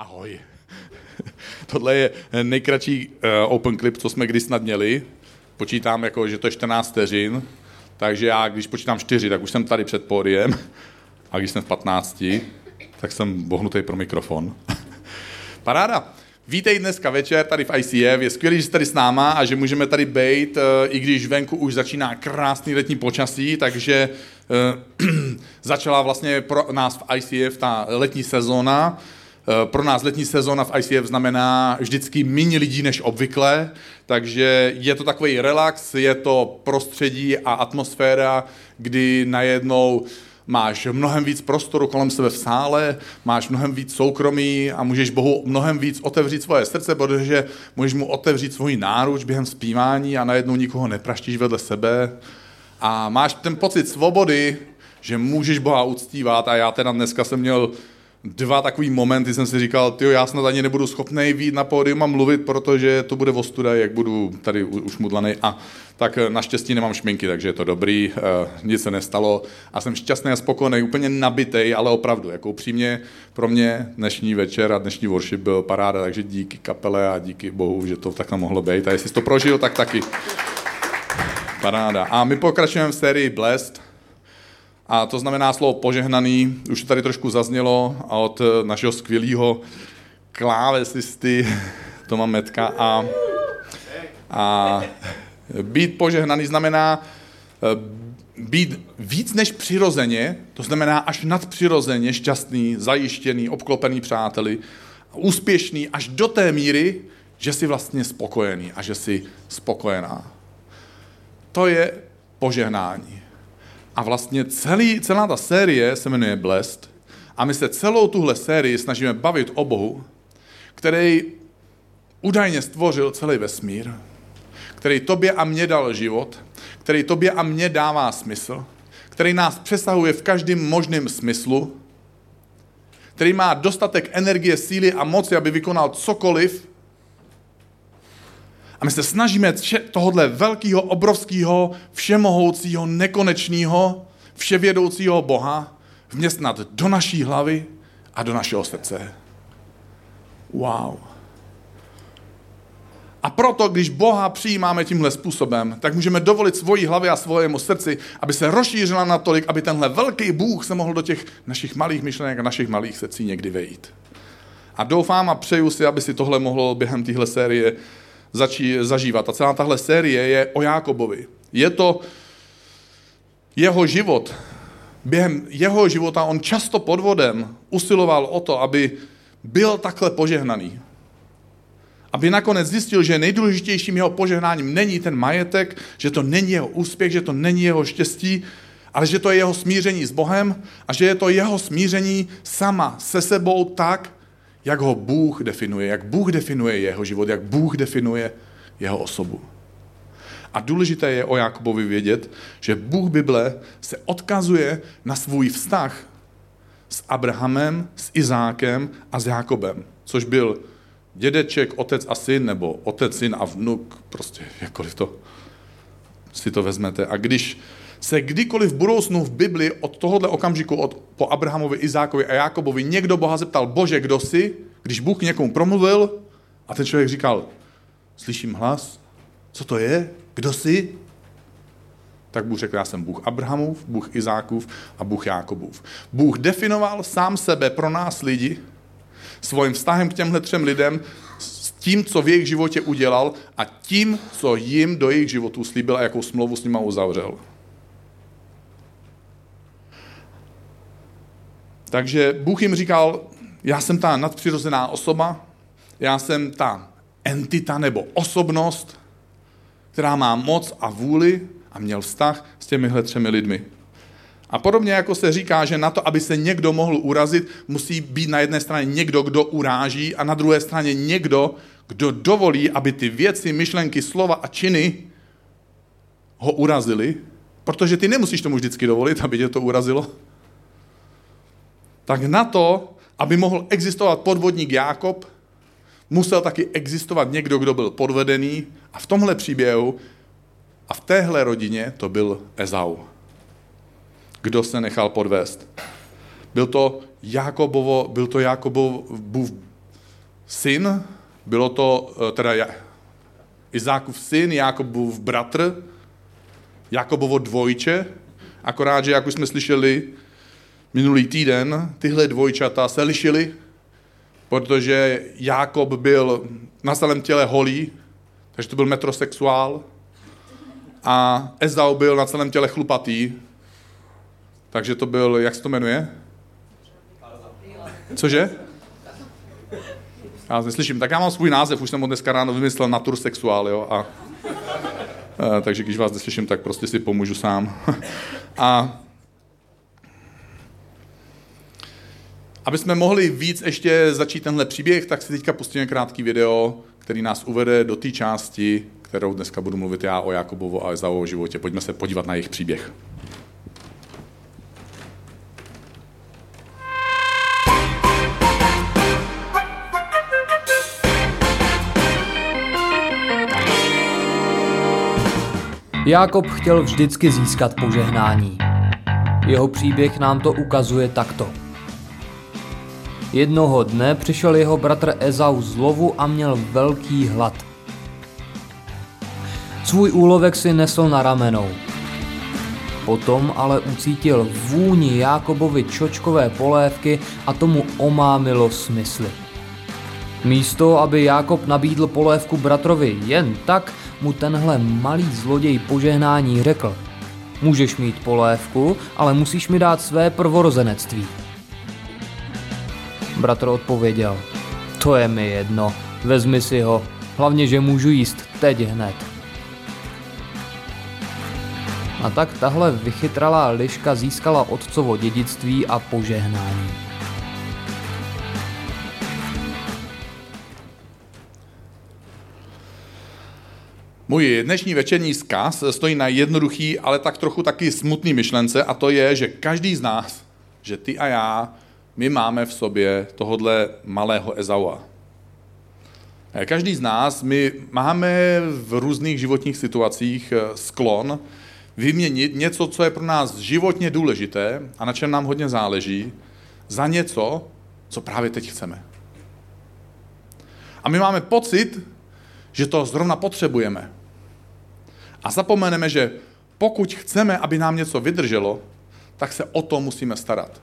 Ahoj. Tohle je nejkratší uh, open clip, co jsme kdy snad měli. Počítám, jako, že to je 14 vteřin, takže já, když počítám 4, tak už jsem tady před pódiem. A když jsem v 15, tak jsem bohnutý pro mikrofon. Paráda. Vítej dneska večer tady v ICF. Je skvělé, že jste tady s náma a že můžeme tady být, eh, i když venku už začíná krásný letní počasí, takže uh, začala vlastně pro nás v ICF ta letní sezóna. Eh, pro nás letní sezóna v ICF znamená vždycky méně lidí než obvykle, takže je to takový relax, je to prostředí a atmosféra, kdy najednou máš mnohem víc prostoru kolem sebe v sále, máš mnohem víc soukromí a můžeš Bohu mnohem víc otevřít svoje srdce, protože můžeš mu otevřít svoji náruč během zpívání a najednou nikoho nepraštíš vedle sebe. A máš ten pocit svobody, že můžeš Boha uctívat a já teda dneska jsem měl dva takový momenty, jsem si říkal, ty já snad ani nebudu schopný výjít na pódium a mluvit, protože to bude ostuda, jak budu tady už mudlaný. A tak eh, naštěstí nemám šminky, takže je to dobrý, uh, nic se nestalo a jsem šťastný a spokojený, úplně nabitej, ale opravdu, jako upřímně pro mě dnešní večer a dnešní worship byl paráda, takže díky kapele a díky Bohu, že to takhle mohlo být. A jestli jsi to prožil, tak taky. Paráda. A my pokračujeme v sérii Blessed, a to znamená slovo požehnaný, už tady trošku zaznělo a od našeho skvělého klávesisty Toma Metka a, a být požehnaný znamená eh, být víc než přirozeně, to znamená až nadpřirozeně šťastný, zajištěný, obklopený přáteli, úspěšný až do té míry, že jsi vlastně spokojený a že jsi spokojená. To je požehnání. A vlastně celý, celá ta série se jmenuje Blessed. A my se celou tuhle sérii snažíme bavit o Bohu, který údajně stvořil celý vesmír, který tobě a mně dal život, který tobě a mně dává smysl, který nás přesahuje v každém možném smyslu, který má dostatek energie, síly a moci, aby vykonal cokoliv, a my se snažíme tohohle velkého, obrovského, všemohoucího, nekonečného, vševědoucího Boha vměstnat do naší hlavy a do našeho srdce. Wow. A proto, když Boha přijímáme tímhle způsobem, tak můžeme dovolit svoji hlavě a svojemu srdci, aby se rozšířila natolik, aby tenhle velký Bůh se mohl do těch našich malých myšlenek a našich malých srdcí někdy vejít. A doufám a přeju si, aby si tohle mohlo během téhle série začí, zažívat. A celá tahle série je o Jákobovi. Je to jeho život. Během jeho života on často podvodem usiloval o to, aby byl takhle požehnaný. Aby nakonec zjistil, že nejdůležitějším jeho požehnáním není ten majetek, že to není jeho úspěch, že to není jeho štěstí, ale že to je jeho smíření s Bohem a že je to jeho smíření sama se sebou tak, jak ho Bůh definuje, jak Bůh definuje jeho život, jak Bůh definuje jeho osobu. A důležité je o Jakubovi vědět, že Bůh Bible se odkazuje na svůj vztah s Abrahamem, s Izákem a s Jakobem, což byl dědeček, otec a syn, nebo otec, syn a vnuk, prostě jakkoliv to si to vezmete. A když se kdykoliv v budoucnu v Bibli od tohohle okamžiku, od, po Abrahamovi, Izákovi a Jakobovi někdo Boha zeptal, bože, kdo jsi? Když Bůh k někomu promluvil a ten člověk říkal, slyším hlas, co to je? Kdo jsi? Tak Bůh řekl, já jsem Bůh Abrahamův, Bůh Izákův a Bůh Jákobův. Bůh definoval sám sebe pro nás lidi svým vztahem k těmhle třem lidem s tím, co v jejich životě udělal a tím, co jim do jejich životů slíbil a jakou smlouvu s nima uzavřel. Takže Bůh jim říkal, já jsem ta nadpřirozená osoba, já jsem ta entita nebo osobnost, která má moc a vůli a měl vztah s těmihle třemi lidmi. A podobně jako se říká, že na to, aby se někdo mohl urazit, musí být na jedné straně někdo, kdo uráží a na druhé straně někdo, kdo dovolí, aby ty věci, myšlenky, slova a činy ho urazili, protože ty nemusíš tomu vždycky dovolit, aby tě to urazilo tak na to, aby mohl existovat podvodník Jákob, musel taky existovat někdo, kdo byl podvedený a v tomhle příběhu a v téhle rodině to byl Ezau. Kdo se nechal podvést? Byl to Jakobovo, byl to Jakobův syn, bylo to eh, teda Izákův syn, Jakobův bratr, Jakobovo dvojče, akorát, že jak už jsme slyšeli minulý týden, tyhle dvojčata se lišily, protože Jakob byl na celém těle holý, takže to byl metrosexuál, a Ezau byl na celém těle chlupatý, takže to byl, jak se to jmenuje? Cože? Já neslyším. Tak já mám svůj název, už jsem ho dneska ráno vymyslel natursexuál, jo, a, a takže když vás neslyším, tak prostě si pomůžu sám. a aby jsme mohli víc ještě začít tenhle příběh, tak si teďka pustíme krátký video, který nás uvede do té části, kterou dneska budu mluvit já o Jakobovu a Ezauovo životě. Pojďme se podívat na jejich příběh. Jákob chtěl vždycky získat požehnání. Jeho příběh nám to ukazuje takto. Jednoho dne přišel jeho bratr Ezau z lovu a měl velký hlad. Svůj úlovek si nesl na ramenou. Potom ale ucítil vůni Jákobovi čočkové polévky a tomu omámilo smysly. Místo, aby Jákob nabídl polévku bratrovi jen tak, mu tenhle malý zloděj požehnání řekl. Můžeš mít polévku, ale musíš mi dát své prvorozenectví. Bratr odpověděl. To je mi jedno, vezmi si ho, hlavně, že můžu jíst teď hned. A tak tahle vychytralá liška získala otcovo dědictví a požehnání. Můj dnešní večerní zkaz stojí na jednoduchý, ale tak trochu taky smutný myšlence a to je, že každý z nás, že ty a já, my máme v sobě tohodle malého Ezaua. Každý z nás, my máme v různých životních situacích eh, sklon vyměnit něco, co je pro nás životně důležité a na čem nám hodně záleží, za něco, co právě teď chceme. A my máme pocit, že to zrovna potřebujeme. A zapomeneme, že pokud chceme, aby nám něco vydrželo, tak se o to musíme starat.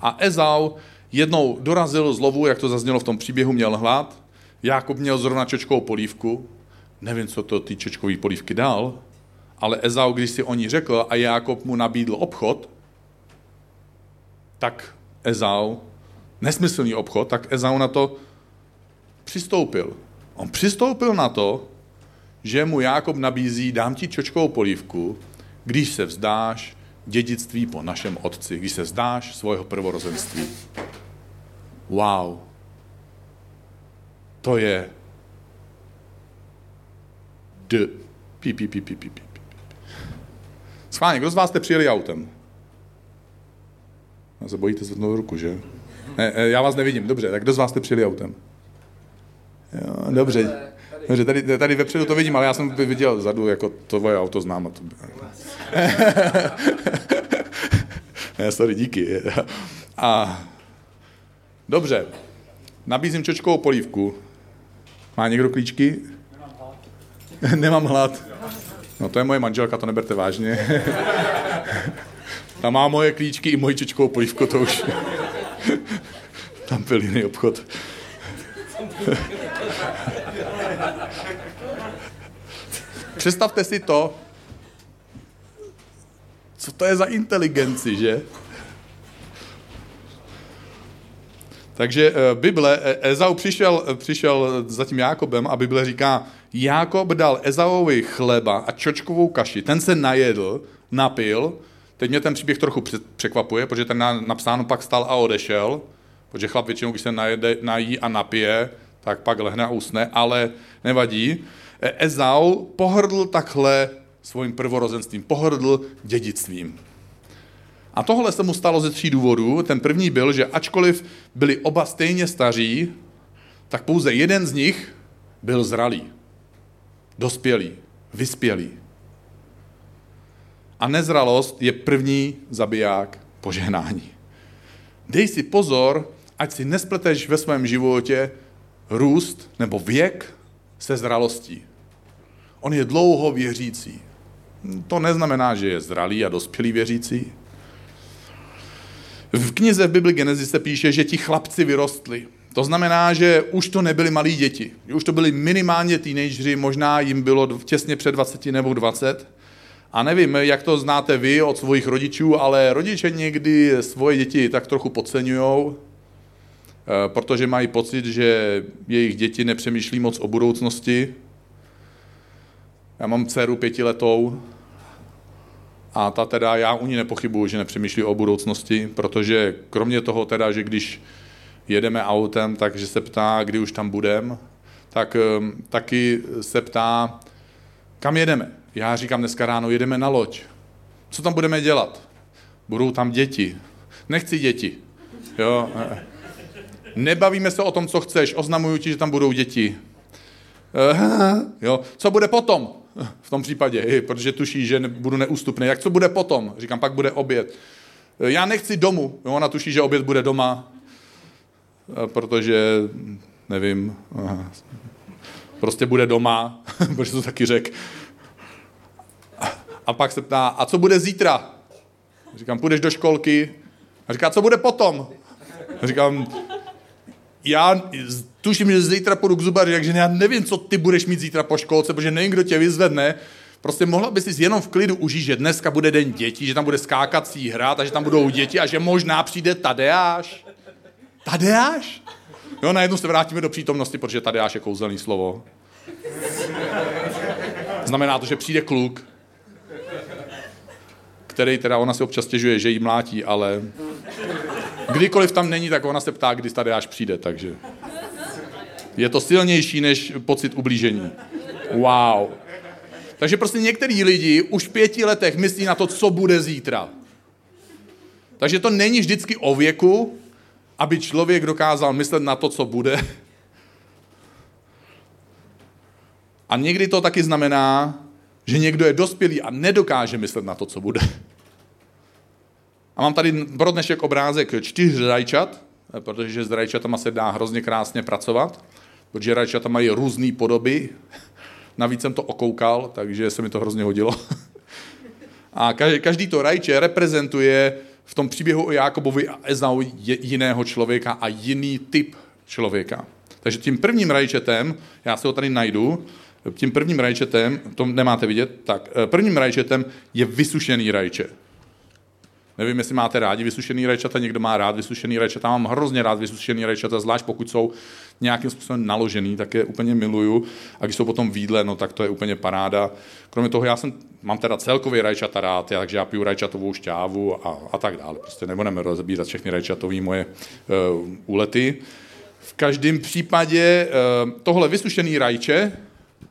A Ezau jednou dorazil z lovu, jak to zaznělo v tom příběhu, měl hlad. Jákob měl zrovna čočkovou polívku. Nevím, co to ty čočkové polívky dal, ale Ezau, když si o ní řekl a Jákob mu nabídl obchod, tak Ezau, nesmyslný obchod, tak Ezau na to přistoupil. On přistoupil na to, že mu Jákob nabízí, dám ti čočkovou polívku, když se vzdáš dědictví po našem otci, když se vzdáš svého prvorozenství. Wow. To je D. Pí, pí, pí, pí, pí, pí. Schválně, kdo z vás jste přijeli autem? Já se bojíte zvednout ruku, že? Ne, já vás nevidím, dobře, tak kdo z vás jste přijeli autem? Jo, dobře. Dobře, tady, tady vepředu to vidím, ale já jsem viděl vzadu, jako tvoje auto znám. A to... ne, sorry, díky. A dobře, nabízím čočkovou polívku. Má někdo klíčky? Nemám hlad. Nemám hlad. No to je moje manželka, to neberte vážně. Ta má moje klíčky i moji čočkovou polívku, to už... Tam byl jiný obchod. Představte si to, co to je za inteligenci, že? Takže eh, Bible, eh, Ezau přišel, eh, přišel za tím Jákobem a Bible říká, Jákob dal Ezauovi chleba a čočkovou kaši, ten se najedl, napil, teď mě ten příběh trochu překvapuje, protože ten napsáno pak stal a odešel, protože chlap většinou, když se najede, nají a napije, tak pak lehne a usne, ale nevadí. Ezau pohrdl takhle svým prvorozenstvím, pohrdl dědictvím. A tohle se mu stalo ze tří důvodů. Ten první byl, že ačkoliv byli oba stejně staří, tak pouze jeden z nich byl zralý, dospělý, vyspělý. A nezralost je první zabiják požehnání. Dej si pozor, ať si nespleteš ve svém životě růst nebo věk se zralostí. On je dlouho věřící. To neznamená, že je zralý a dospělý věřící. V knize v Bibli Genesis se píše, že ti chlapci vyrostli. To znamená, že už to nebyly malí děti. Už to byli minimálně teenageři, možná jim bylo těsně před 20 nebo 20. A nevím, jak to znáte vy od svých rodičů, ale rodiče někdy svoje děti tak trochu podceňují, eh, protože mají pocit, že jejich děti nepřemýšlí moc o budoucnosti. Já mám dceru pětiletou a ta teda, já u ní nepochybuju, že nepřemýšlí o budoucnosti, protože kromě toho teda, že když jedeme autem, takže se ptá, kdy už tam budem, tak ehm, taky se ptá, kam jedeme. Já říkám dneska ráno, jedeme na loď. Co tam budeme dělat? Budou tam děti. Nechci děti. Jo. Nebavíme se o tom, co chceš. Oznamuju ti, že tam budou děti. Jo. Co bude potom? V tom případě, protože tuší, že budu neústupný. Jak co bude potom? Říkám, pak bude oběd. Já nechci domů. Jo, ona tuší, že oběd bude doma protože, nevím, prostě bude doma, protože to taky řek. A pak se ptá, a co bude zítra? Říkám, půjdeš do školky? A říká, co bude potom? A říkám, já tuším, že zítra půjdu k zubaři, takže já nevím, co ty budeš mít zítra po školce, protože nevím, kdo tě vyzvedne. Prostě mohla bys si jenom v klidu užít, že dneska bude den dětí, že tam bude skákací hrát a že tam budou děti a že možná přijde Tadeáš. Tadeáš? Jo, najednou se vrátíme do přítomnosti, protože Tadeáš je kouzelný slovo. Znamená to, že přijde kluk, který teda ona si občas stěžuje, že jí mlátí, ale kdykoliv tam není, tak ona se ptá, kdy Tadeáš přijde, takže je to silnější než pocit ublížení. Wow. Takže prostě některý lidi už v pěti letech myslí na to, co bude zítra. Takže to není vždycky o věku, aby člověk dokázal myslet na to, co bude. A někdy to taky znamená, že někdo je dospělý a nedokáže myslet na to, co bude. A mám tady pro dnešek obrázek čtyř rajčat, protože s rajčatama se dá hrozně krásně pracovat, protože rajčata mají různé podoby. Navíc jsem to okoukal, takže se mi to hrozně hodilo. A každý to rajče reprezentuje v tom příběhu o Jákobovi a Ezau jiného člověka a jiný typ člověka. Takže tím prvním rajčetem, já se ho tady najdu, tím prvním rajčetem, to nemáte vidět, tak eh, prvním rajčetem je vysušený rajče. Nevím, jestli máte rádi vysušený rajčata, někdo má rád vysušený rajčata, mám hrozně rád vysušený rajčata, zvlášť pokud jsou nějakým způsobem naložený, tak je úplně miluju. A když jsou potom výdle, no tak to je úplně paráda. Kromě toho já jsem, mám teda celkově rajčata rád, takže já piju rajčatovou šťávu a, a tak dále. Prostě nebudeme rozebírat všechny rajčatové moje uh, úlety. V každém případě uh, tohle vysušený rajče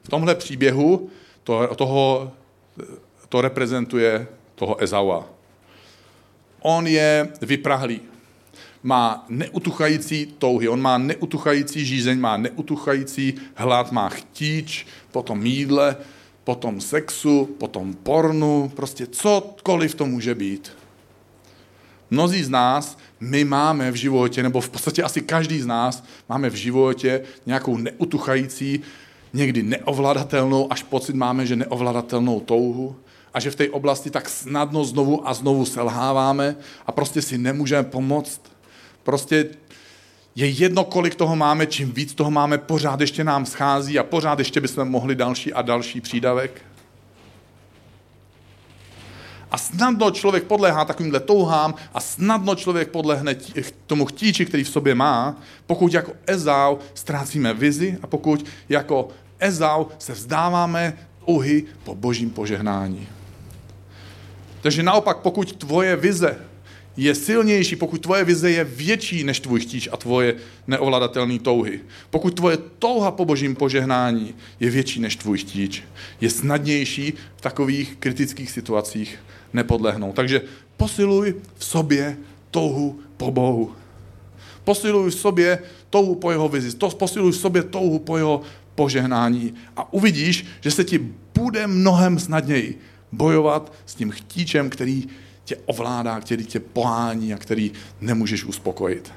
v tomhle příběhu to, toho, to reprezentuje toho Ezaua On je vyprahlý. Má neutuchající touhy, on má neutuchající žízeň, má neutuchající hlad, má chtíč, potom jídle, potom sexu, potom pornu, prostě cokoliv to může být. Mnozí z nás, my máme v životě, nebo v podstatě asi každý z nás, máme v životě nějakou neutuchající, někdy neovladatelnou, až pocit máme, že neovladatelnou touhu, a že v té oblasti tak snadno znovu a znovu selháváme a prostě si nemůžeme pomoct. Prostě je jedno, kolik toho máme, čím víc toho máme, pořád ještě nám schází a pořád ještě bychom mohli další a další přídavek. A snadno člověk podléhá takovýmhle touhám a snadno člověk podlehne tomu chtíči, který v sobě má, pokud jako Ezau ztrácíme vizi a pokud jako Ezau se vzdáváme uhy po božím požehnání. Takže naopak, pokud tvoje vize je silnější, pokud tvoje vize je větší než tvůj chtíč a tvoje neovladatelné touhy. Pokud tvoje touha po božím požehnání je větší než tvůj chtíč, je snadnější v takových kritických situacích nepodlehnout. Takže posiluj v sobě touhu po Bohu. Posiluj v sobě touhu po jeho vizi. To posiluj v sobě touhu po jeho požehnání a uvidíš, že se ti bude mnohem snadněji bojovat s tím chtíčem, který tě ovládá, který tě pohání a který nemůžeš uspokojit.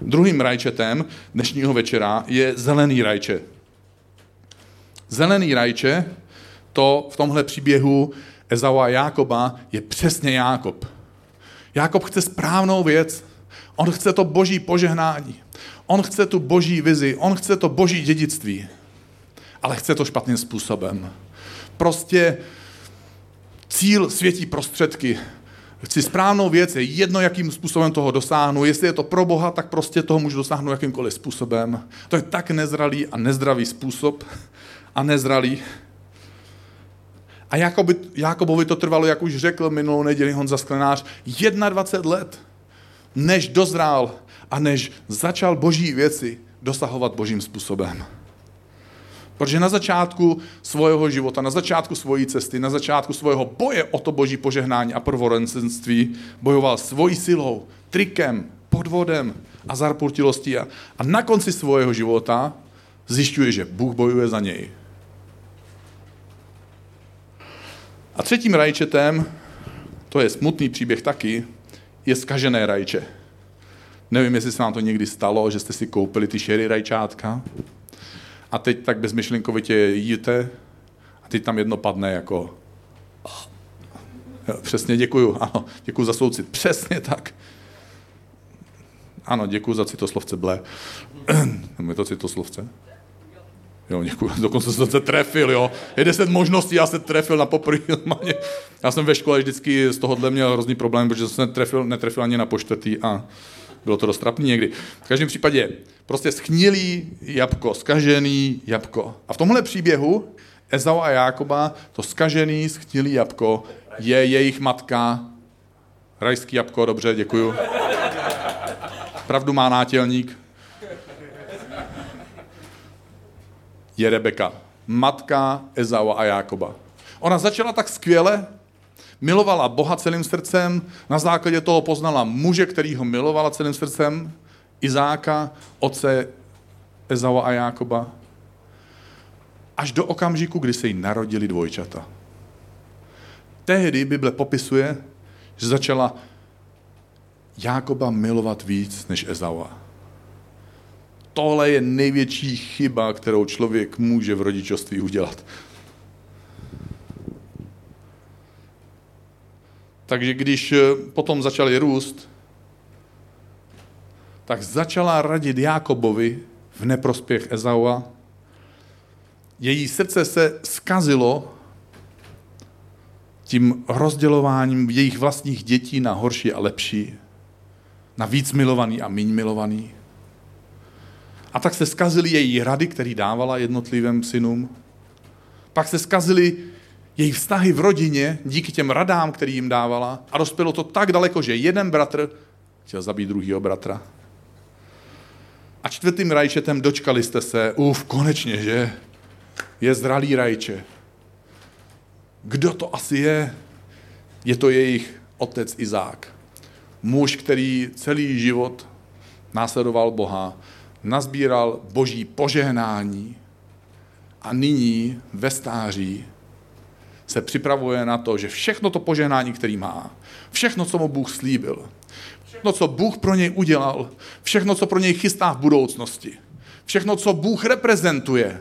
Druhým rajčetem dnešního večera je zelený rajče. Zelený rajče, to v tomhle příběhu Ezau a Jákoba je přesně Jákob. Jákob chce správnou věc. On chce to boží požehnání. On chce tu boží vizi. On chce to boží dědictví. Ale chce to špatným způsobem. Prostě cíl světí prostředky. Chci správnou věc, je jedno, jakým způsobem toho dosáhnu. Jestli je to pro Boha, tak prostě toho můžu dosáhnout jakýmkoliv způsobem. To je tak nezralý a nezdravý způsob a nezralý. A Jakoby, Jakobovi to trvalo, jak už řekl minulou neděli Honza Sklenář, 21 let, než dozrál a než začal boží věci dosahovat božím způsobem. Protože na začátku svého života, na začátku svojí cesty, na začátku svého boje o to boží požehnání a prvorenství bojoval svojí silou, trikem, podvodem a zarpurtilostí a, a na konci svého života zjišťuje, že Bůh bojuje za něj. A třetím rajčetem, to je smutný příběh taky, je skažené rajče. Nevím, jestli se vám to někdy stalo, že jste si koupili ty šery rajčátka a teď tak bezmyšlenkovitě jíte a teď tam jedno padne jako přesně děkuju, ano, děkuju za soucit, přesně tak. Ano, děkuju za citoslovce ble. je to citoslovce? Jo, děkuji, dokonce jsem se trefil, jo. Je deset možností, já se trefil na poprvé. Já jsem ve škole vždycky z tohohle měl hrozný problém, protože jsem trefil, netrefil ani na poštvrtý a bylo to dost trapný někdy. V každém případě prostě schnilý jabko, skažený jabko. A v tomhle příběhu Ezau a Jákoba, to skažený, schnilý jabko je jejich matka. Rajský jabko, dobře, děkuju. Pravdu má nátělník, je Rebeka, matka Ezau a Jákoba. Ona začala tak skvěle, milovala Boha celým srdcem, na základě toho poznala muže, který ho milovala celým srdcem, Izáka, otce Ezau a Jákoba, až do okamžiku, kdy se jí narodili dvojčata. Tehdy Bible popisuje, že začala Jákoba milovat víc než Ezaua tohle je největší chyba, kterou člověk může v rodičovství udělat. Takže když eh, potom začali růst, tak začala radit Jákobovi v neprospěch Ezaua. Její srdce se skazilo tím rozdělováním jejich vlastních dětí na horší a lepší, na víc milovaný a míň milovaný. A tak se skazily její rady, které dávala jednotlivým synům. Pak se skazily její vztahy v rodině díky těm radám, který jim dávala. A dospělo to tak daleko, že jeden bratr chtěl zabít druhýho bratra. A čtvrtým rajčetem dočkali jste se, uf, konečně, že? Je zralý rajče. Kdo to asi je? Je to jejich otec Izák. Muž, který celý život následoval Boha, nazbíral boží požehnání a nyní ve stáří se připravuje na to, že všechno to požehnání, který má, všechno, co mu Bůh slíbil, všechno, co Bůh pro něj udělal, všechno, co pro něj chystá v budoucnosti, všechno, co Bůh reprezentuje,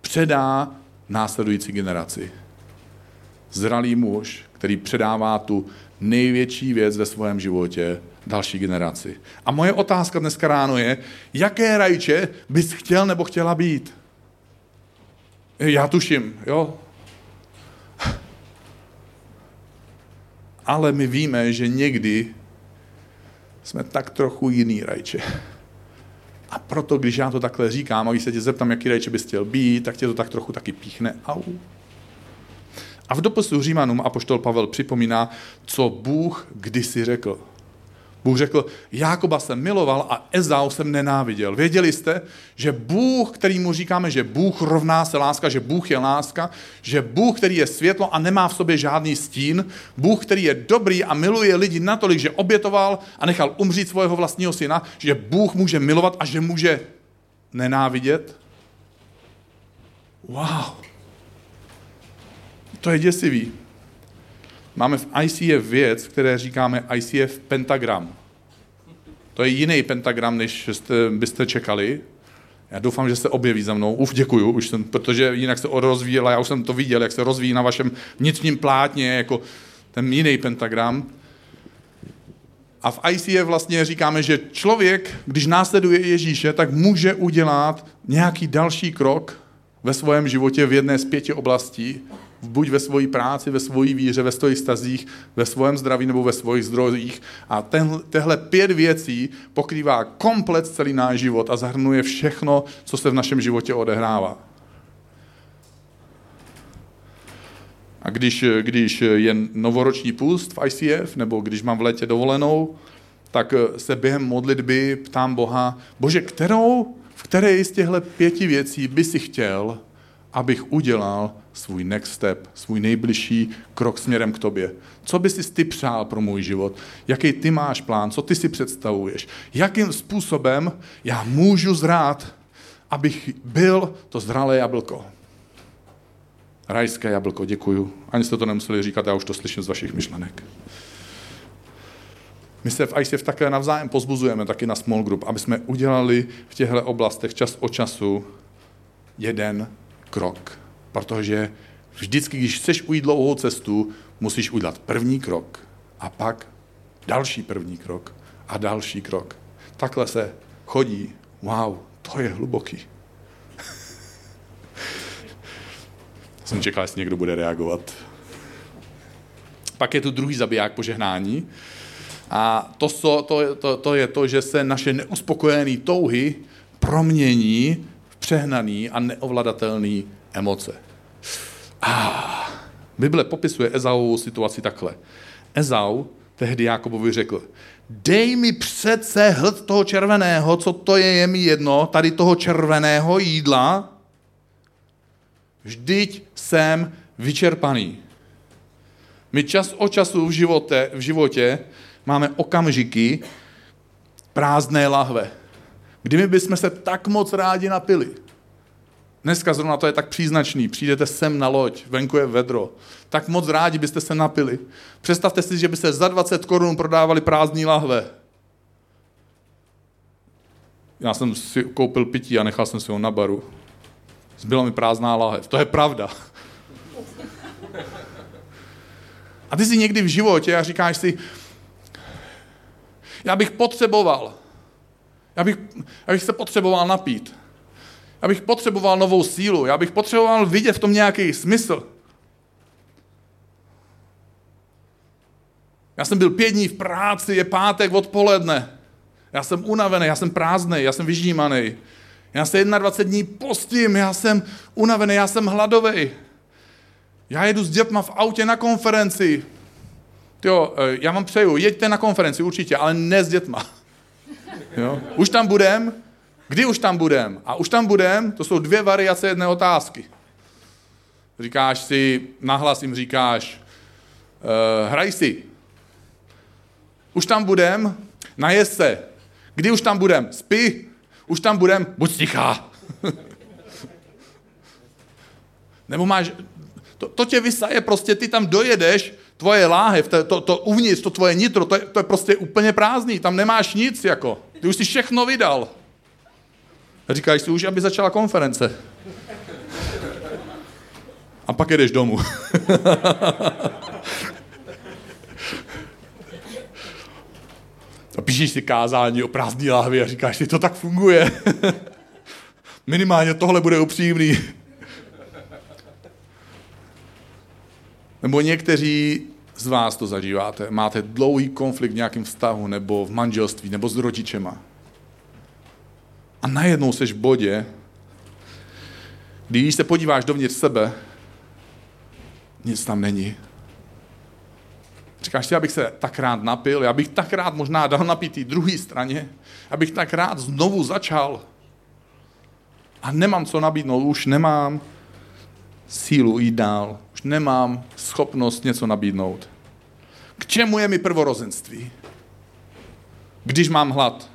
předá následující generaci. Zralý muž, který předává tu největší věc ve svém životě další generaci. A moje otázka dneska ráno je, jaké rajče bys chtěl nebo chtěla být? Já tuším, jo? Ale my víme, že někdy jsme tak trochu jiný rajče. A proto, když já to takhle říkám a když se tě zeptám, jaký rajče bys chtěl být, tak tě to tak trochu taky píchne. Au. A v dopisu Římanům apoštol Pavel připomíná, co Bůh kdysi řekl. Bůh řekl, Jákoba jsem miloval a Ezau jsem nenáviděl. Věděli jste, že Bůh, který mu říkáme, že Bůh rovná se láska, že Bůh je láska, že Bůh, který je světlo a nemá v sobě žádný stín, Bůh, který je dobrý a miluje lidi natolik, že obětoval a nechal umřít svého vlastního syna, že Bůh může milovat a že může nenávidět? Wow. To je děsivý. Máme v ICF věc, které říkáme ICF pentagram. To je jiný pentagram, než jste, byste čekali. Já doufám, že se objeví za mnou. Uf, děkuju, už jsem, protože jinak se rozvíjela, já už jsem to viděl, jak se rozvíjí na vašem vnitřním plátně, jako ten jiný pentagram. A v ICF vlastně říkáme, že člověk, když následuje Ježíše, tak může udělat nějaký další krok ve svém životě v jedné z pěti oblastí, buď ve své práci, ve své víře, ve svých stazích, ve svém zdraví nebo ve svých zdrojích. A ten, tehle pět věcí pokrývá komplet celý náš život a zahrnuje všechno, co se v našem životě odehrává. A když, když je novoroční půst v ICF, nebo když mám v létě dovolenou, tak se během modlitby ptám Boha, Bože, kterou, v které z těchto pěti věcí by si chtěl, abych udělal svůj next step, svůj nejbližší krok směrem k tobě. Co by si ty přál pro můj život? Jaký ty máš plán? Co ty si představuješ? Jakým způsobem já můžu zrát, abych byl to zralé jablko? Rajské jablko, děkuju. Ani jste to nemuseli říkat, já už to slyším z vašich myšlenek. My se v ICF také navzájem pozbuzujeme, taky na small group, aby jsme udělali v těchto oblastech čas od času jeden krok. Protože vždycky, když chceš ujít dlouhou cestu, musíš udělat první krok a pak další první krok a další krok. Takhle se chodí. Wow, to je hluboký. Jsem čekal, jestli někdo bude reagovat. Pak je tu druhý zabiják požehnání. A to, to, to, to je to, že se naše neuspokojené touhy promění přehnaný a neovladatelný emoce. Ah, Bible popisuje Ezaovou situaci takhle. Ezau tehdy Jakobovi řekl, dej mi přece hled toho červeného, co to je, je mi jedno, tady toho červeného jídla, vždyť jsem vyčerpaný. My čas od času v životě, v životě máme okamžiky prázdné lahve. Kdyby bychom se tak moc rádi napili, Dneska zrovna to je tak příznačný. Přijdete sem na loď, venku je vedro. Tak moc rádi byste se napili. Představte si, že by se za 20 korun prodávali prázdní lahve. Já jsem si koupil pití a nechal jsem si ho na baru. Zbyla mi prázdná lahev. To je pravda. A ty si někdy v životě a říkáš si, já bych potřeboval, já bych, já bych se potřeboval napít. Já bych potřeboval novou sílu, já bych potřeboval vidět v tom nějaký smysl. Já jsem byl pět dní v práci, je pátek odpoledne. Já jsem unavený, já jsem prázdný, já jsem vyžímaný. Já se 21 dní postím, já jsem unavený, já jsem hladový. Já jedu s dětma v autě na konferenci. Jo, eh, já vám přeju, jeďte na konferenci určitě, ale ne s dětma. Jo? Už tam budem, Kdy už tam budem? A už tam budem, to jsou dvě variace jedné otázky. Říkáš si, nahlas jim říkáš, uh, hraj si. Už tam budem, najez se. Kdy už tam budem? Spí. Už tam budem, buď tichá. Nebo máš, to, to tě vysaje, prostě ty tam dojedeš, tvoje láhev, to, to, to uvnitř, to tvoje nitro, to je, to je prostě úplně prázdný, tam nemáš nic, jako. Ty už si všechno vydal. A říkáš si už, aby začala konference. A pak jdeš domů. a píšeš si kázání o prázdný láhvi a říkáš si, to tak funguje. Minimálně tohle bude upřímný. Nebo někteří z vás to zažíváte. Máte dlouhý konflikt v nějakém vztahu, nebo v manželství, nebo s rodičema. A najednou seš v bodě, když se podíváš dovnitř sebe, nic tam není. Říkáš si, abych se tak rád napil, já bych tak rád možná dal napít druhé straně, abych tak rád znovu začal. A nemám co nabídnout, už nemám sílu jít dál, nemám schopnost něco nabídnout. K čemu je mi prvorozenství? Když mám hlad,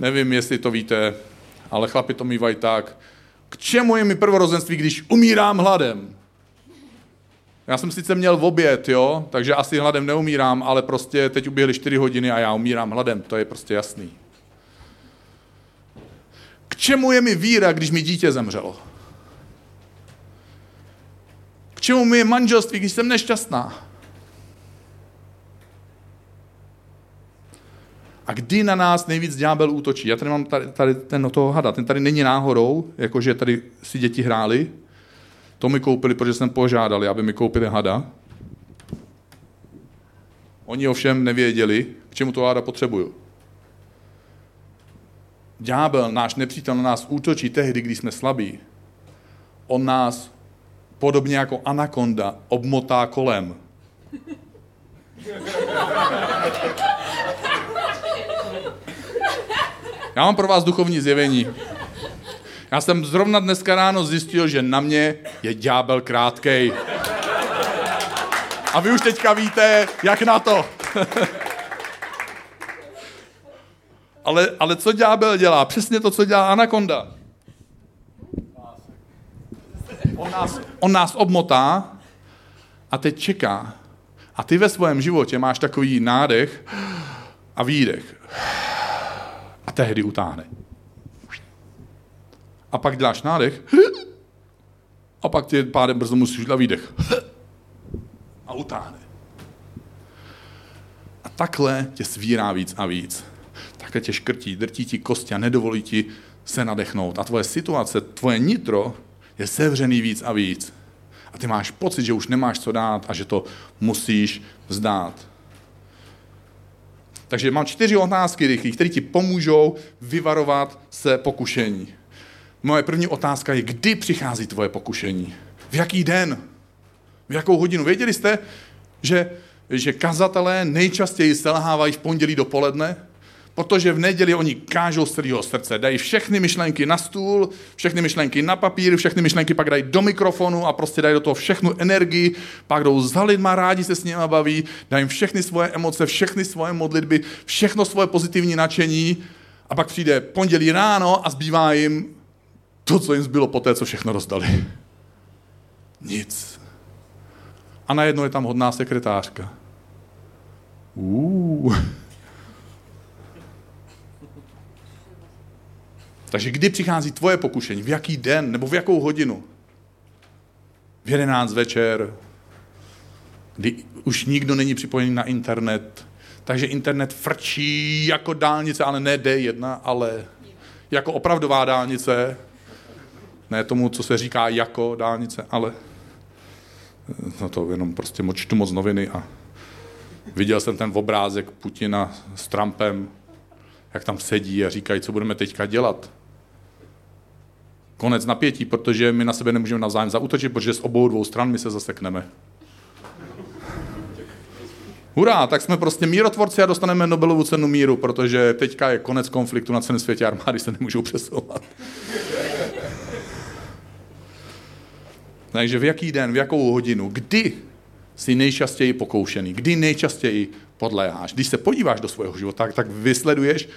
Nevím, jestli to víte, ale chlapi to mývají tak. K čemu je mi prvorozenství, když umírám hladem? Já jsem sice měl v oběd, jo, takže asi hladem neumírám, ale prostě teď uběhly 4 hodiny a já umírám hladem, to je prostě jasný. K čemu je mi víra, když mi dítě zemřelo? Čemu mi je manželství, když jsem nešťastná? A kdy na nás nejvíc ďábel útočí? Já tady mám tady, tady ten toho hada, ten tady není náhodou, jakože tady si děti hráli. To mi koupili, protože jsem požádali, aby mi koupili hada. Oni ovšem nevěděli, k čemu to hada potřebuju. Ďábel, náš nepřítel, na nás útočí tehdy, když jsme slabí. On nás, podobně jako anakonda, obmotá kolem. Já mám pro vás duchovní zjevení. Já jsem zrovna dneska ráno zjistil, že na mě je ďábel krátkej. A vy už teďka víte, jak na to. ale, ale co ďábel dělá? Přesně to, co dělá anakonda. On nás, on nás obmotá a teď čeká. A ty ve svém životě máš takový nádech a výdech a tehdy utáhne. A pak děláš nádech a pak tě pádem brzo musíš dát výdech a utáhne. A takhle tě svírá víc a víc. Takhle tě škrtí, drtí ti kosti a nedovolí ti se nadechnout. A tvoje situace, tvoje nitro je sevřený víc a víc. A ty máš pocit, že už nemáš co dát a že to musíš vzdát. Takže mám čtyři otázky rychlých, které ti pomůžou vyvarovat se pokušení. Moje první otázka je, kdy přichází tvoje pokušení? V jaký den? V jakou hodinu? Věděli jste, že, že kazatelé nejčastěji selhávají v pondělí dopoledne? Protože v neděli oni kážou z celého srdce, dají všechny myšlenky na stůl, všechny myšlenky na papír, všechny myšlenky pak dají do mikrofonu a prostě dají do toho všechnu energii, pak jdou za lidma, rádi se s nimi baví, dají jim všechny svoje emoce, všechny svoje modlitby, všechno svoje pozitivní nadšení a pak přijde pondělí ráno a zbývá jim to, co jim zbylo po té, co všechno rozdali. Nic. A najednou je tam hodná sekretářka. Uh. Takže kdy přichází tvoje pokušení? V jaký den? Nebo v jakou hodinu? V 11 večer, kdy už nikdo není připojený na internet, takže internet frčí jako dálnice, ale ne D1, ale jako opravdová dálnice. Ne tomu, co se říká jako dálnice, ale no to jenom prostě čtu moc noviny a viděl jsem ten obrázek Putina s Trumpem, jak tam sedí a říkají, co budeme teďka dělat konec napětí, protože my na sebe nemůžeme navzájem zautočit, protože z obou dvou stran my se zasekneme. Hurá, tak jsme prostě mírotvorci a dostaneme Nobelovu cenu míru, protože teďka je konec konfliktu na celém světě, armády se nemůžou přesouvat. Takže v jaký den, v jakou hodinu, kdy jsi nejčastěji pokoušený, kdy nejčastěji podléháš. Když se podíváš do svého života, tak vysleduješ,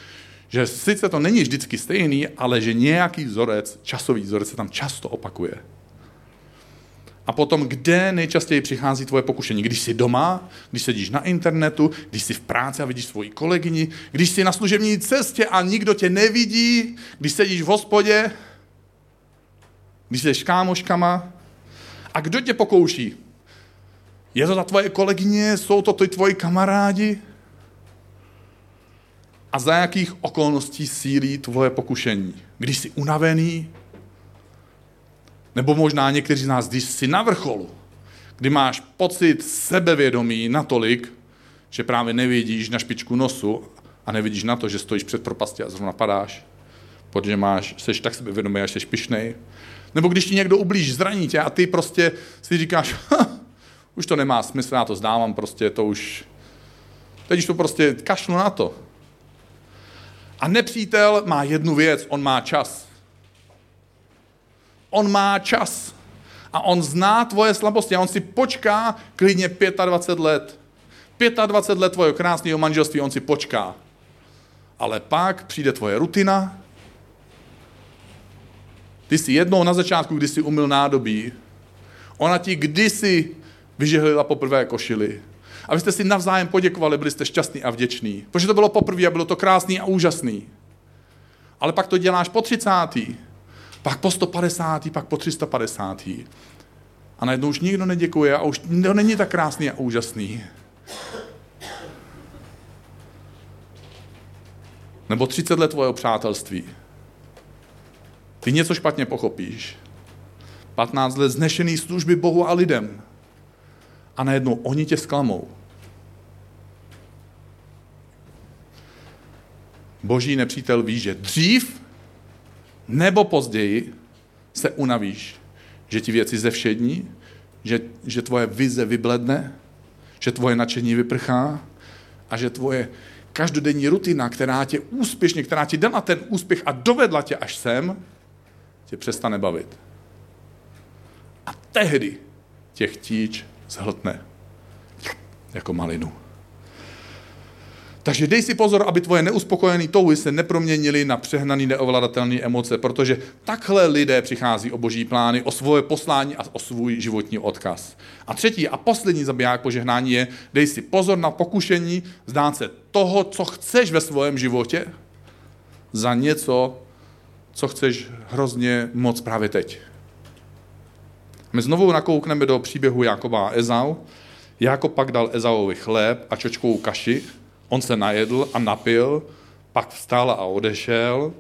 že sice to není vždycky stejný, ale že nějaký vzorec, časový vzorec se tam často opakuje. A potom, kde nejčastěji přichází tvoje pokušení? Když jsi doma, když sedíš na internetu, když jsi v práci a vidíš svoji kolegyni, když jsi na služební cestě a nikdo tě nevidí, když sedíš v hospodě, když jsi s kámoškama. A kdo tě pokouší? Je to ta tvoje kolegyně? Jsou to ty tvoji kamarádi? A za jakých okolností sílí tvoje pokušení. Když jsi unavený, nebo možná někteří z nás, když jsi na vrcholu, kdy máš pocit sebevědomí natolik, že právě nevidíš na špičku nosu a nevidíš na to, že stojíš před propastí a zrovna padáš, protože máš, jsi tak sebevědomý a jsi pišnej. Nebo když ti někdo ublíž, zraní tě a ty prostě si říkáš, už to nemá smysl, já to zdávám, prostě to už, teď už to prostě kašlu na to. A nepřítel má jednu věc, on má čas. On má čas. A on zná tvoje slabosti a on si počká klidně 25 let. 25 let tvojho krásného manželství on si počká. Ale pak přijde tvoje rutina. Ty jsi jednou na začátku, kdy jsi umyl nádobí, ona ti kdysi vyžehlila poprvé košili. A vy jste si navzájem poděkovali, byli jste šťastní a vděční. Protože to bylo poprvé a bylo to krásný a úžasný. Ale pak to děláš po 30. Pak po 150. pak po 350. A najednou už nikdo neděkuje a už to není tak krásný a úžasný. Nebo 30 let tvojho přátelství. Ty něco špatně pochopíš. 15 let znešený služby Bohu a lidem. A najednou oni tě zklamou. Boží nepřítel ví, že dřív nebo později se unavíš, že ti věci zevšední, že, že tvoje vize vybledne, že tvoje nadšení vyprchá a že tvoje každodenní rutina, která tě úspěšně, která ti dala ten úspěch a dovedla tě až sem, tě přestane bavit. A tehdy tě chtíč zhltne jako malinu. Takže dej si pozor, aby tvoje neuspokojené touhy se neproměnily na přehnaný neovladatelné emoce, protože takhle lidé přichází o boží plány, o svoje poslání a o svůj životní odkaz. A třetí a poslední zabiják požehnání je, dej si pozor na pokušení zdát se toho, co chceš ve svém životě, za něco, co chceš hrozně moc právě teď. My znovu nakoukneme do příběhu Jakoba a Ezau. Jakob pak dal Ezauovi chléb a čočkovou kaši, On se najedl a napil, pak vstal a odešel.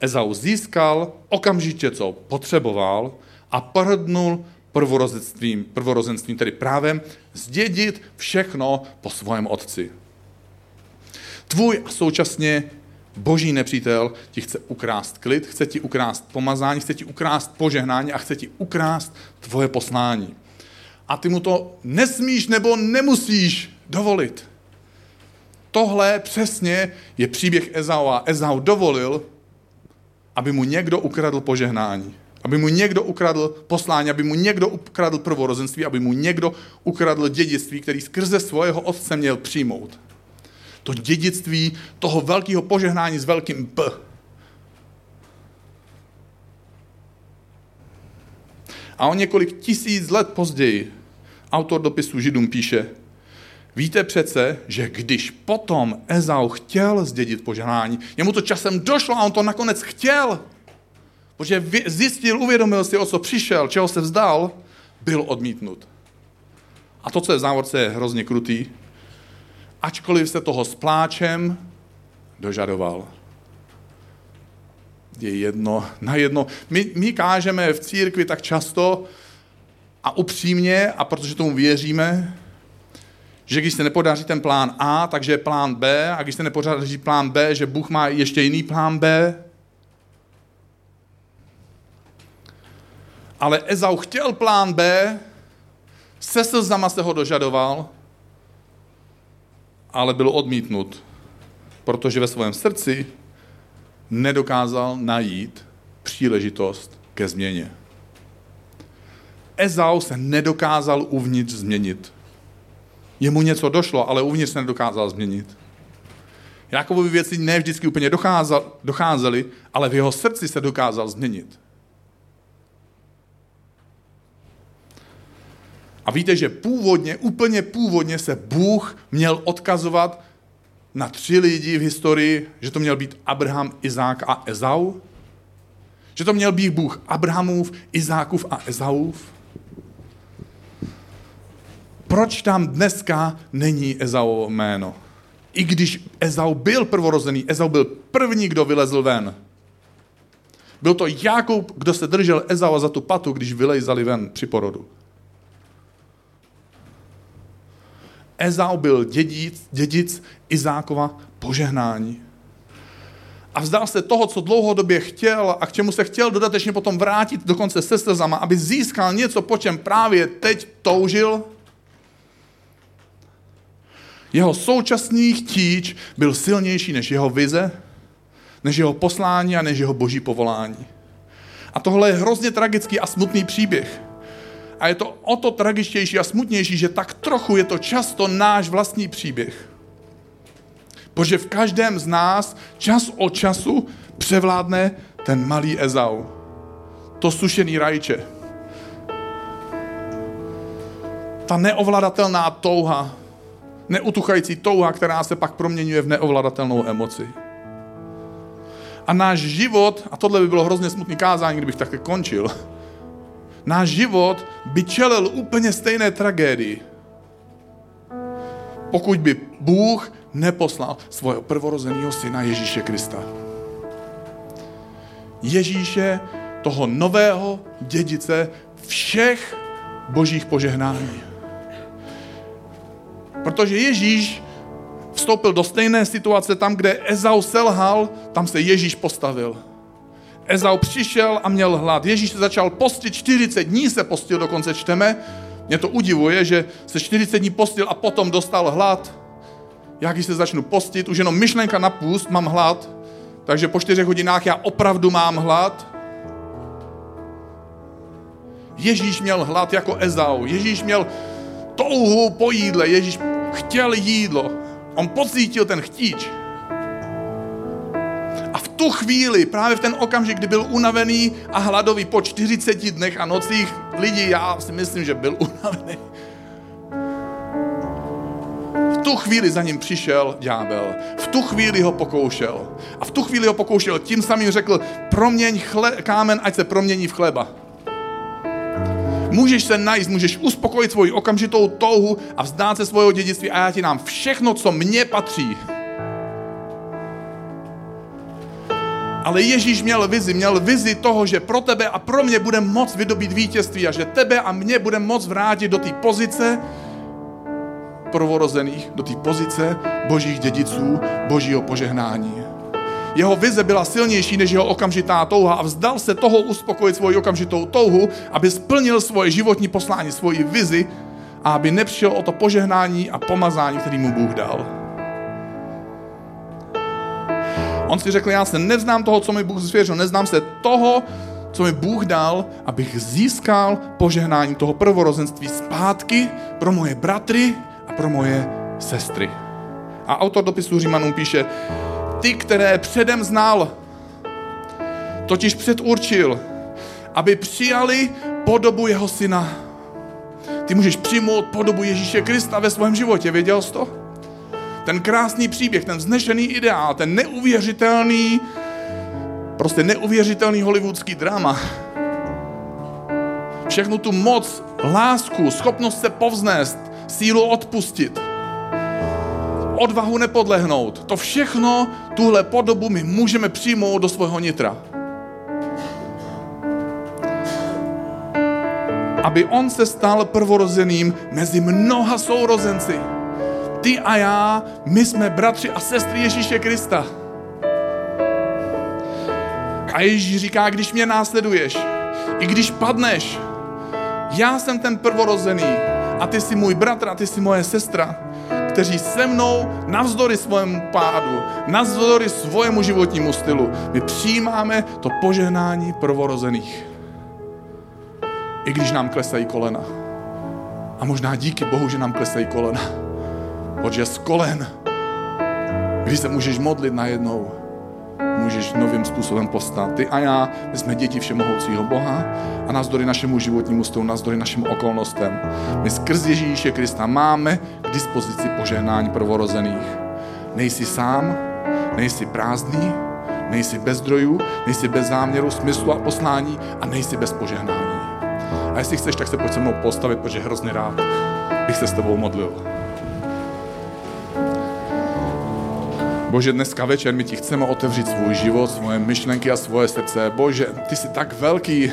Ezau získal okamžitě, co potřeboval a prdnul prvorozenstvím, prvorozenstvím, tedy právem, zdědit všechno po svém otci. Tvůj a současně boží nepřítel ti chce ukrást klid, chce ti ukrást pomazání, chce ti ukrást požehnání a chce ti ukrást tvoje poslání. A ty mu to nesmíš nebo nemusíš dovolit tohle přesně je příběh Ezau a Ezau dovolil, aby mu někdo ukradl požehnání. Aby mu někdo ukradl poslání, aby mu někdo ukradl prvorozenství, aby mu někdo ukradl dědictví, který skrze svého otce měl přijmout. To dědictví toho velkého požehnání s velkým P. A o několik tisíc let později autor dopisu Židům píše, Víte přece, že když potom Ezau chtěl zdědit požehnání, jemu to časem došlo a on to nakonec chtěl, protože zjistil, uvědomil si, o co přišel, čeho se vzdal, byl odmítnut. A to, co je v závorce, je hrozně krutý. Ačkoliv se toho s pláčem dožadoval. Je jedno, na jedno. My, my kážeme v církvi tak často a upřímně, a protože tomu věříme, že když se nepodaří ten plán A, takže je plán B, a když se nepodaří plán B, že Bůh má ještě jiný plán B. Ale Ezau chtěl plán B, se slzama se ho dožadoval, ale byl odmítnut, protože ve svém srdci nedokázal najít příležitost ke změně. Ezau se nedokázal uvnitř změnit. Jemu něco došlo, ale uvnitř se nedokázal změnit. Jakoby věci ne vždycky úplně docházel, docházely, ale v jeho srdci se dokázal změnit. A víte, že původně, úplně původně se Bůh měl odkazovat na tři lidi v historii, že to měl být Abraham, Izák a Ezau. Že to měl být Bůh Abrahamův, Izákův a Ezaův proč tam dneska není Ezau jméno? I když Ezau byl prvorozený, Ezau byl první, kdo vylezl ven. Byl to Jakub, kdo se držel Ezau za tu patu, když vylejzali ven při porodu. Ezau byl dědic, dědic Izákova požehnání. A vzdal se toho, co dlouhodobě chtěl a k čemu se chtěl dodatečně potom vrátit dokonce se slzama, aby získal něco, po čem právě teď toužil – jeho současný chtíč byl silnější než jeho vize, než jeho poslání a než jeho boží povolání. A tohle je hrozně tragický a smutný příběh. A je to o to tragičtější a smutnější, že tak trochu je to často náš vlastní příběh. Protože v každém z nás čas od času převládne ten malý Ezau. To sušený rajče. ta neovladatelná touha, neutuchající touha, která se pak proměňuje v neovladatelnou emoci. A náš život, a tohle by bylo hrozně smutný kázání, kdybych takhle končil, náš život by čelil úplně stejné tragédii, pokud by Bůh neposlal svého prvorozeného syna Ježíše Krista. Ježíše, toho nového dědice všech božích požehnání. Protože Ježíš vstoupil do stejné situace tam, kde Ezau selhal, tam se Ježíš postavil. Ezau přišel a měl hlad. Ježíš se začal postit, 40 dní se postil, dokonce čteme. Mě to udivuje, že se 40 dní postil a potom dostal hlad. Já když se začnu postit, už jenom myšlenka na půst, mám hlad, takže po 4 hodinách já opravdu mám hlad. Ježíš měl hlad jako Ezau. Ježíš měl touhu po jídle. Ježíš chtěl jídlo. On pocítil ten chtíč. Tu chvíli, právě v ten okamžik, kdy byl unavený a hladový po 40 dnech a nocích, lidi, já si myslím, že byl unavený. V tu chvíli za ním přišel ďábel. V tu chvíli ho pokoušel. A v tu chvíli ho pokoušel. Tím samým řekl, proměň chle, kámen, ať se promění v chleba. Můžeš se najít, můžeš uspokojit svoji okamžitou touhu a vzdát se svého dědictví a já ti dám všechno, co mně patří. Ale Ježíš měl vizi, měl vizi toho, že pro tebe a pro mě bude moc vydobít vítězství a že tebe a mě bude moc vrátit do té pozice prvorozených, do té pozice božích dědiců, božího požehnání. Jeho vize byla silnější než jeho okamžitá touha a vzdal se toho uspokojit svoji okamžitou touhu, aby splnil svoje životní poslání, svoji vizi a aby nepřišel o to požehnání a pomazání, který mu Bůh dal. On si řekl, já se neznám toho, co mi Bůh svěřil, neznám se toho, co mi Bůh dal, abych získal požehnání toho prvorozenství zpátky pro moje bratry a pro moje sestry. A autor dopisu Římanům píše, ty, které předem znal, totiž předurčil, aby přijali podobu jeho syna. Ty můžeš přijmout podobu Ježíše Krista ve svém životě, věděl jsi to? Ten krásný příběh, ten vznešený ideál, ten neuvěřitelný, prostě neuvěřitelný hollywoodský drama. Všechnu tu moc, lásku, schopnost se povznést, sílu odpustit – odvahu nepodlehnout. To všechno, tuhle podobu my můžeme přijmout do svého nitra. Aby on se stal prvorozeným mezi mnoha sourozenci. Ty a já, my jsme bratři a sestry Ježíše Krista. A Ježíš říká, když mě následuješ, i když padneš, já jsem ten prvorozený a ty jsi můj bratr a ty jsi moje sestra kteří se mnou navzdory svému pádu, navzdory svému životnímu stylu, my přijímáme to požehnání prvorozených. I když nám klesají kolena. A možná díky Bohu, že nám klesají kolena. Protože z kolen, když se můžeš modlit najednou, můžeš novým způsobem postát. Ty a já, my jsme děti všemohoucího Boha a navzdory našemu životnímu stylu, navzdory našim okolnostem. My skrz Ježíše Krista máme k dispozici požehnání prvorozených. Nejsi sám, nejsi prázdný, nejsi bez zdrojů, nejsi bez záměru, smyslu a poslání a nejsi bez požehnání. A jestli chceš, tak se pojď se mnou postavit, protože hrozně rád bych se s tebou modlil. Bože, dneska večer my ti chceme otevřít svůj život, svoje myšlenky a svoje srdce. Bože, ty jsi tak velký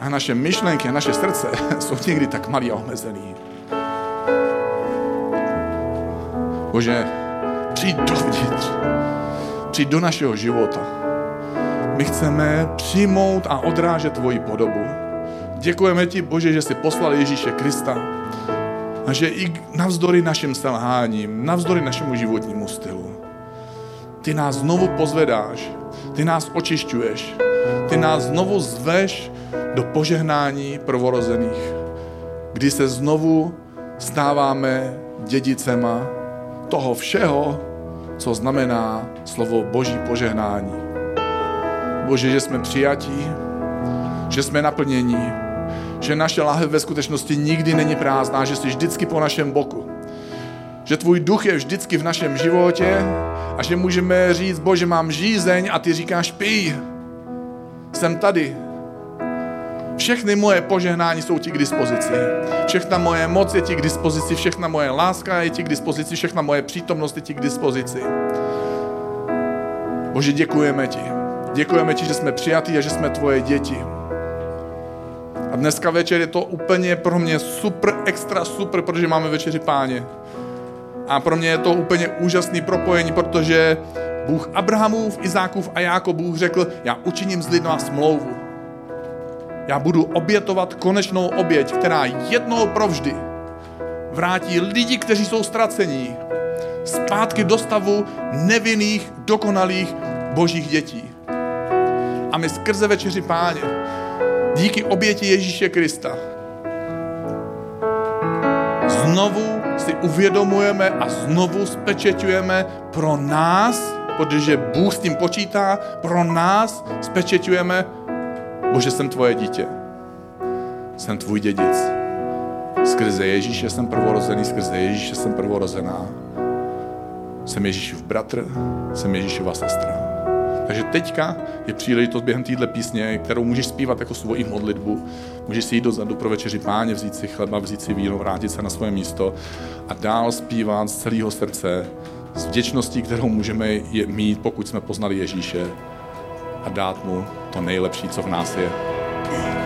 a naše myšlenky a naše srdce jsou někdy tak malý a omezený. Bože, přijď dovnitř, přijď do našeho života. My chceme přijmout a odrážet tvoji podobu. Děkujeme ti, Bože, že jsi poslal Ježíše Krista a že i navzdory našim selháním, navzdory našemu životnímu stylu, ty nás znovu pozvedáš, ty nás očišťuješ, ty nás znovu zveš do požehnání prvorozených, kdy se znovu stáváme dědicema toho všeho, co znamená slovo Boží požehnání. Bože, že jsme přijatí, že jsme naplnění, že naše láhev ve skutečnosti nikdy není prázdná, že jsi vždycky po našem boku. Že tvůj duch je vždycky v našem životě a že můžeme říct, bože, mám žízeň a ty říkáš, pij. Jsem tady. Všechny moje požehnání jsou ti k dispozici. Všechna moje moc je ti k dispozici, všechna moje láska je ti k dispozici, všechna moje přítomnost je ti k dispozici. Bože, děkujeme ti. Děkujeme ti, že jsme přijatí a že jsme tvoje děti. A dneska večer je to úplně pro mě super, extra super, protože máme večeři páně. A pro mě je to úplně úžasný propojení, protože Bůh Abrahamův, Izákův a Jákobův řekl, já učiním z lidma smlouvu. Já budu obětovat konečnou oběť, která jednou provždy vrátí lidi, kteří jsou ztracení, zpátky do stavu nevinných, dokonalých božích dětí. A my skrze večeři páně, díky oběti Ježíše Krista, znovu si uvědomujeme a znovu spečeťujeme pro nás, protože Bůh s tím počítá, pro nás spečeťujeme, Bože, jsem tvoje dítě. Jsem tvůj dědic. Skrze Ježíše jsem prvorozený, skrze Ježíše jsem prvorozená. Jsem Ježíšův bratr, jsem Ježíšova sestra. Takže teďka je příležitost během téhle písně, kterou můžeš zpívat jako svoji modlitbu. Můžeš si jít dozadu pro večeři páně, vzít si chleba, vzít si víno, vrátit se na svoje místo a dál zpívat z celého srdce, s vděčností, kterou můžeme mít, pokud jsme poznali Ježíše a dát mu to nejlepší, co v nás je.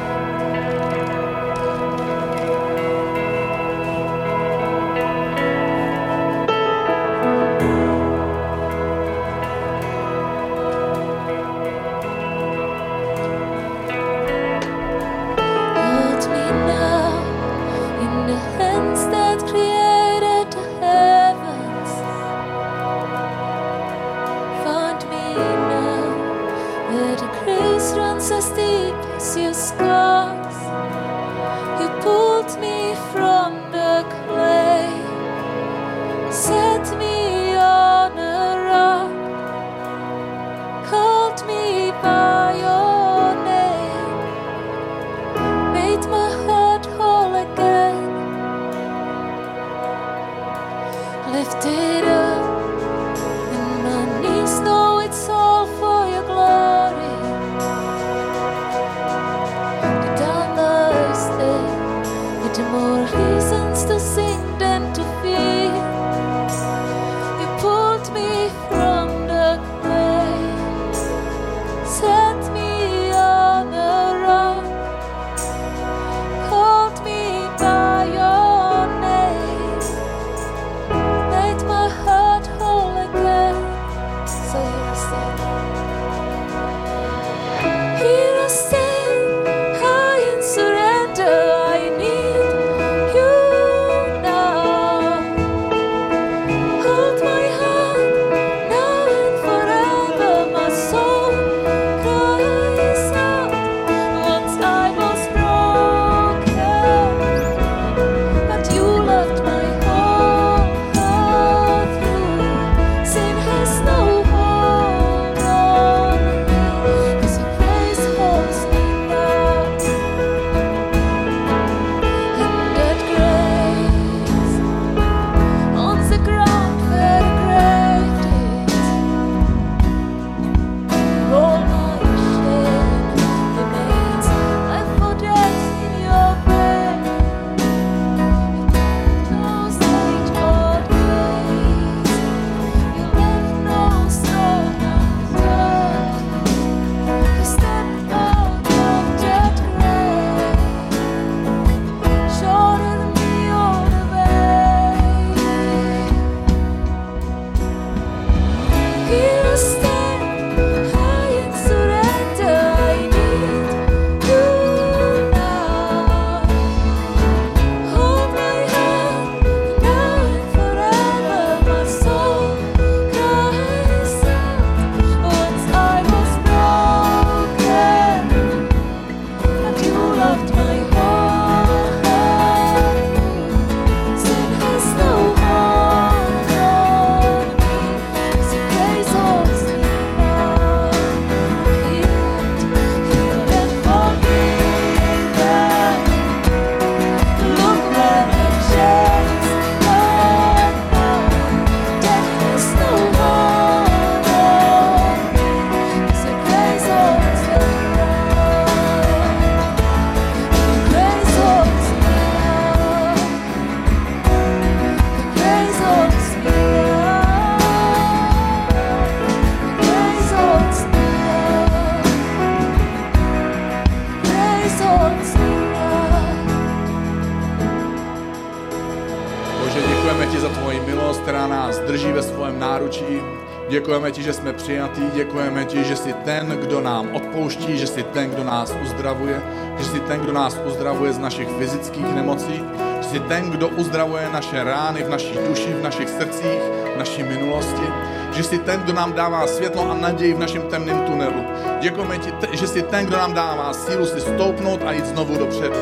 Přijatí, děkujeme ti, že jsi ten, kdo nám odpouští, že jsi ten, kdo nás uzdravuje, že jsi ten, kdo nás uzdravuje z našich fyzických nemocí, že jsi ten, kdo uzdravuje naše rány v naší duši, v našich srdcích, v naší minulosti, že jsi ten, kdo nám dává světlo a naději v našem temném tunelu. Děkujeme ti, že jsi ten, kdo nám dává sílu si stoupnout a jít znovu dopředu.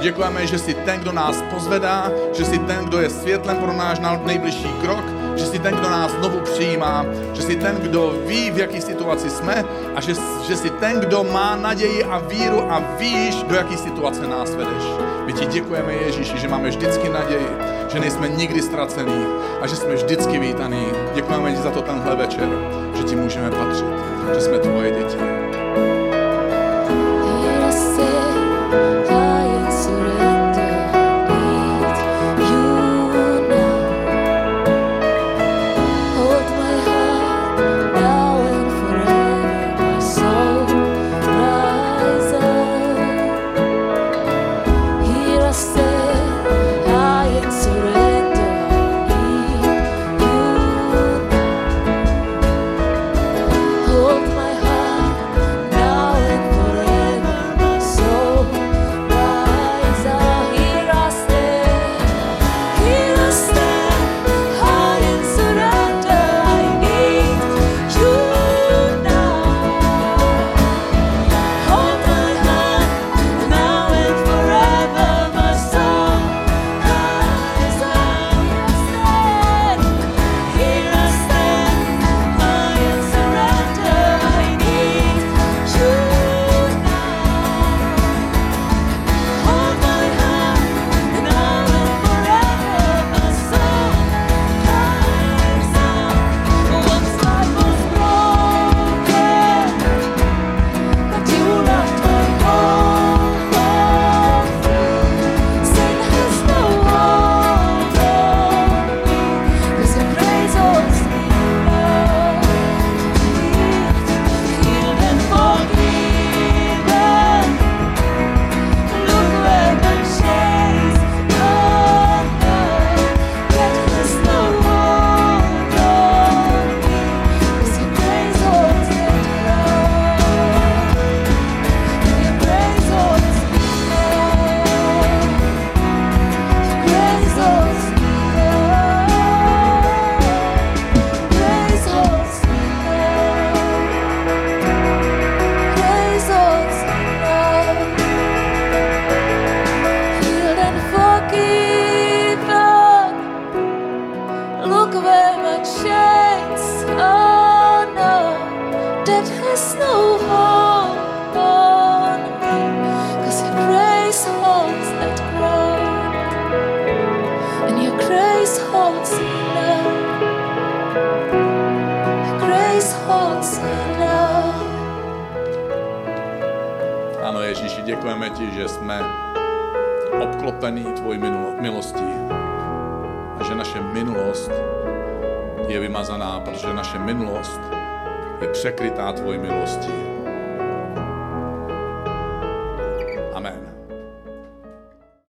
Děkujeme, že jsi ten, kdo nás pozvedá, že jsi ten, kdo je světlem pro náš nejbližší krok, ten, kdo nás znovu přijímá, že jsi ten, kdo ví, v jaké situaci jsme a že, že jsi ten, kdo má naději a víru a víš, do jaké situace nás vedeš. My ti děkujeme, Ježíši, že máme vždycky naději, že nejsme nikdy ztracení a že jsme vždycky vítaní. Děkujeme ti za to tenhle večer, že ti můžeme patřit, že jsme tvoje děti.